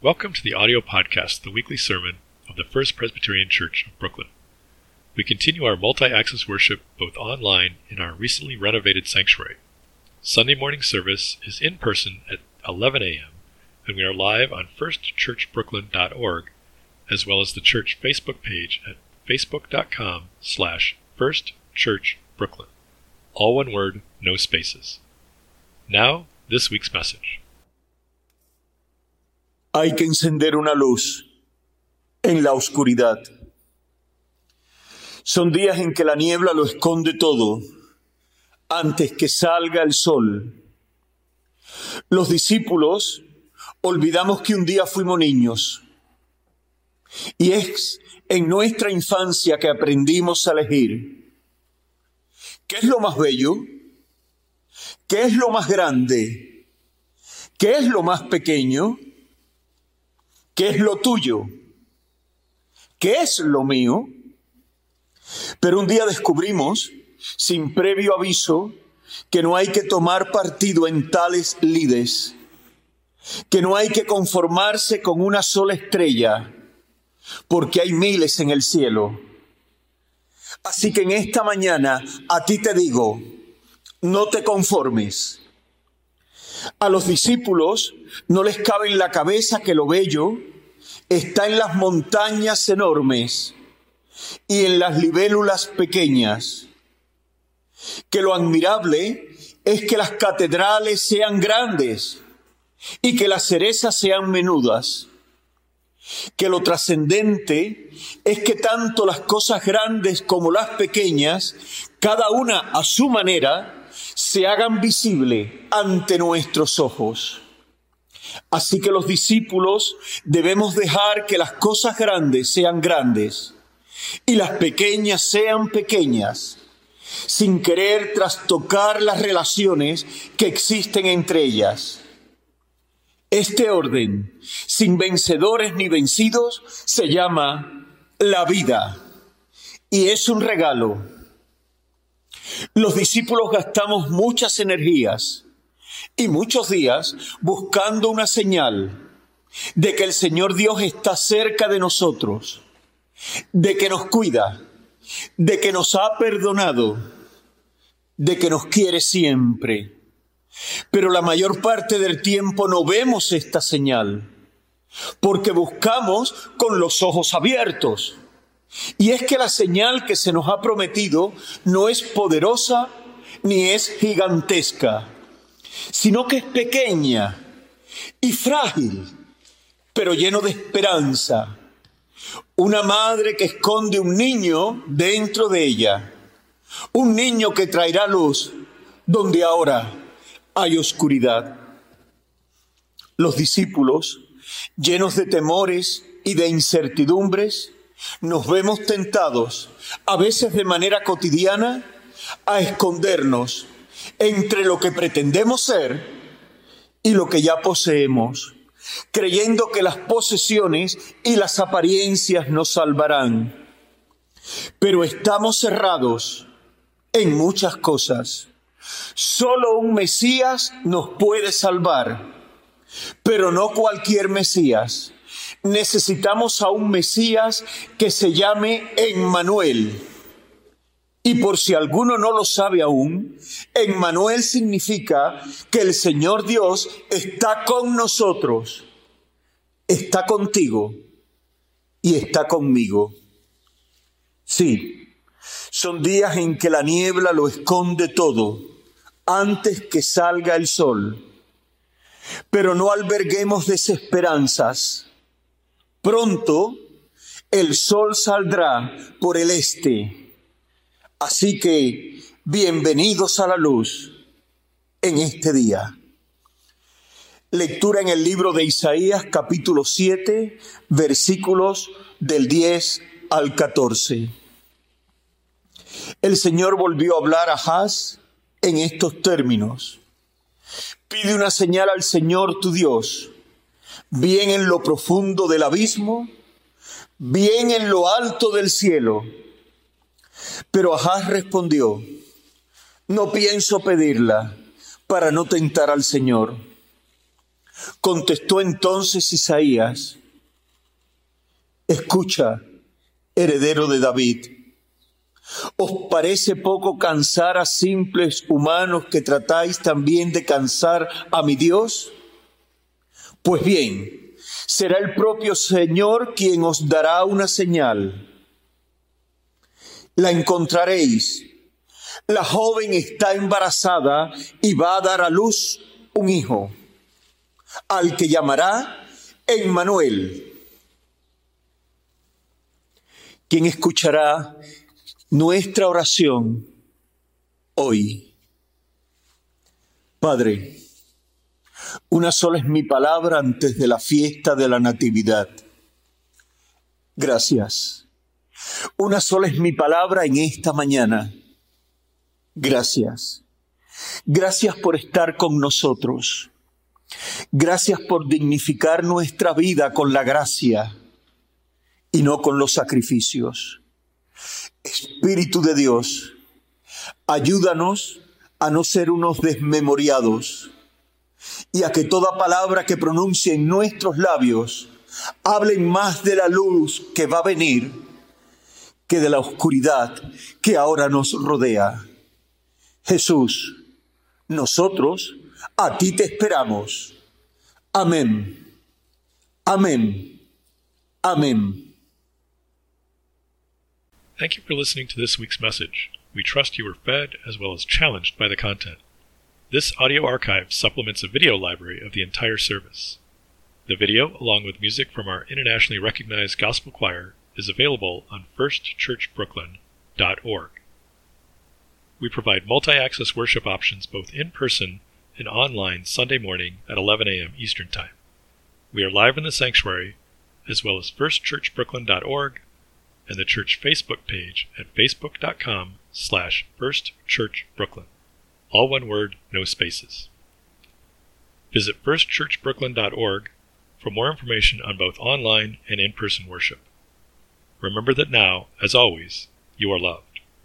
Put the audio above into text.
Welcome to the audio podcast, the weekly sermon of the First Presbyterian Church of Brooklyn. We continue our multi access worship both online in our recently renovated sanctuary. Sunday morning service is in person at 11 a.m., and we are live on firstchurchbrooklyn.org, as well as the church Facebook page at facebook.com slash firstchurchbrooklyn. All one word, no spaces. Now, this week's message. Hay que encender una luz en la oscuridad. Son días en que la niebla lo esconde todo antes que salga el sol. Los discípulos olvidamos que un día fuimos niños. Y es en nuestra infancia que aprendimos a elegir. ¿Qué es lo más bello? ¿Qué es lo más grande? ¿Qué es lo más pequeño? ¿Qué es lo tuyo? ¿Qué es lo mío? Pero un día descubrimos, sin previo aviso, que no hay que tomar partido en tales lides, que no hay que conformarse con una sola estrella, porque hay miles en el cielo. Así que en esta mañana a ti te digo, no te conformes. A los discípulos no les cabe en la cabeza que lo bello está en las montañas enormes y en las libélulas pequeñas. Que lo admirable es que las catedrales sean grandes y que las cerezas sean menudas. Que lo trascendente es que tanto las cosas grandes como las pequeñas, cada una a su manera, se hagan visible ante nuestros ojos. Así que los discípulos debemos dejar que las cosas grandes sean grandes y las pequeñas sean pequeñas, sin querer trastocar las relaciones que existen entre ellas. Este orden, sin vencedores ni vencidos, se llama la vida y es un regalo. Los discípulos gastamos muchas energías y muchos días buscando una señal de que el Señor Dios está cerca de nosotros, de que nos cuida, de que nos ha perdonado, de que nos quiere siempre. Pero la mayor parte del tiempo no vemos esta señal, porque buscamos con los ojos abiertos. Y es que la señal que se nos ha prometido no es poderosa ni es gigantesca sino que es pequeña y frágil, pero lleno de esperanza. Una madre que esconde un niño dentro de ella, un niño que traerá luz donde ahora hay oscuridad. Los discípulos, llenos de temores y de incertidumbres, nos vemos tentados, a veces de manera cotidiana, a escondernos entre lo que pretendemos ser y lo que ya poseemos, creyendo que las posesiones y las apariencias nos salvarán. Pero estamos cerrados en muchas cosas. Solo un Mesías nos puede salvar, pero no cualquier Mesías. Necesitamos a un Mesías que se llame Emmanuel y por si alguno no lo sabe aún, Emmanuel significa que el Señor Dios está con nosotros, está contigo y está conmigo. Sí, son días en que la niebla lo esconde todo antes que salga el sol. Pero no alberguemos desesperanzas. Pronto el sol saldrá por el este Así que bienvenidos a la luz en este día. Lectura en el libro de Isaías capítulo 7 versículos del 10 al 14. El Señor volvió a hablar a Haz en estos términos. Pide una señal al Señor tu Dios, bien en lo profundo del abismo, bien en lo alto del cielo pero Ahaz respondió, no pienso pedirla para no tentar al Señor. Contestó entonces Isaías, escucha, heredero de David, ¿os parece poco cansar a simples humanos que tratáis también de cansar a mi Dios? Pues bien, será el propio Señor quien os dará una señal. La encontraréis. La joven está embarazada y va a dar a luz un hijo, al que llamará Emmanuel. quien escuchará nuestra oración hoy. Padre, una sola es mi palabra antes de la fiesta de la Natividad. Gracias. Una sola es mi palabra en esta mañana. Gracias. Gracias por estar con nosotros. Gracias por dignificar nuestra vida con la gracia y no con los sacrificios. Espíritu de Dios, ayúdanos a no ser unos desmemoriados y a que toda palabra que pronuncie en nuestros labios hable más de la luz que va a venir que de la oscuridad que ahora nos rodea. Jesús, nosotros a ti te esperamos. Amén. Amén. Amén. Thank you for listening to this week's message. We trust you were fed as well as challenged by the content. This audio archive supplements a video library of the entire service. The video, along with music from our internationally recognized gospel choir, is available on firstchurchbrooklyn.org. We provide multi access worship options both in person and online Sunday morning at 11 a.m. Eastern Time. We are live in the sanctuary, as well as firstchurchbrooklyn.org and the church Facebook page at facebook.com slash firstchurchbrooklyn. All one word, no spaces. Visit firstchurchbrooklyn.org for more information on both online and in-person worship. Remember that now, as always, you are loved.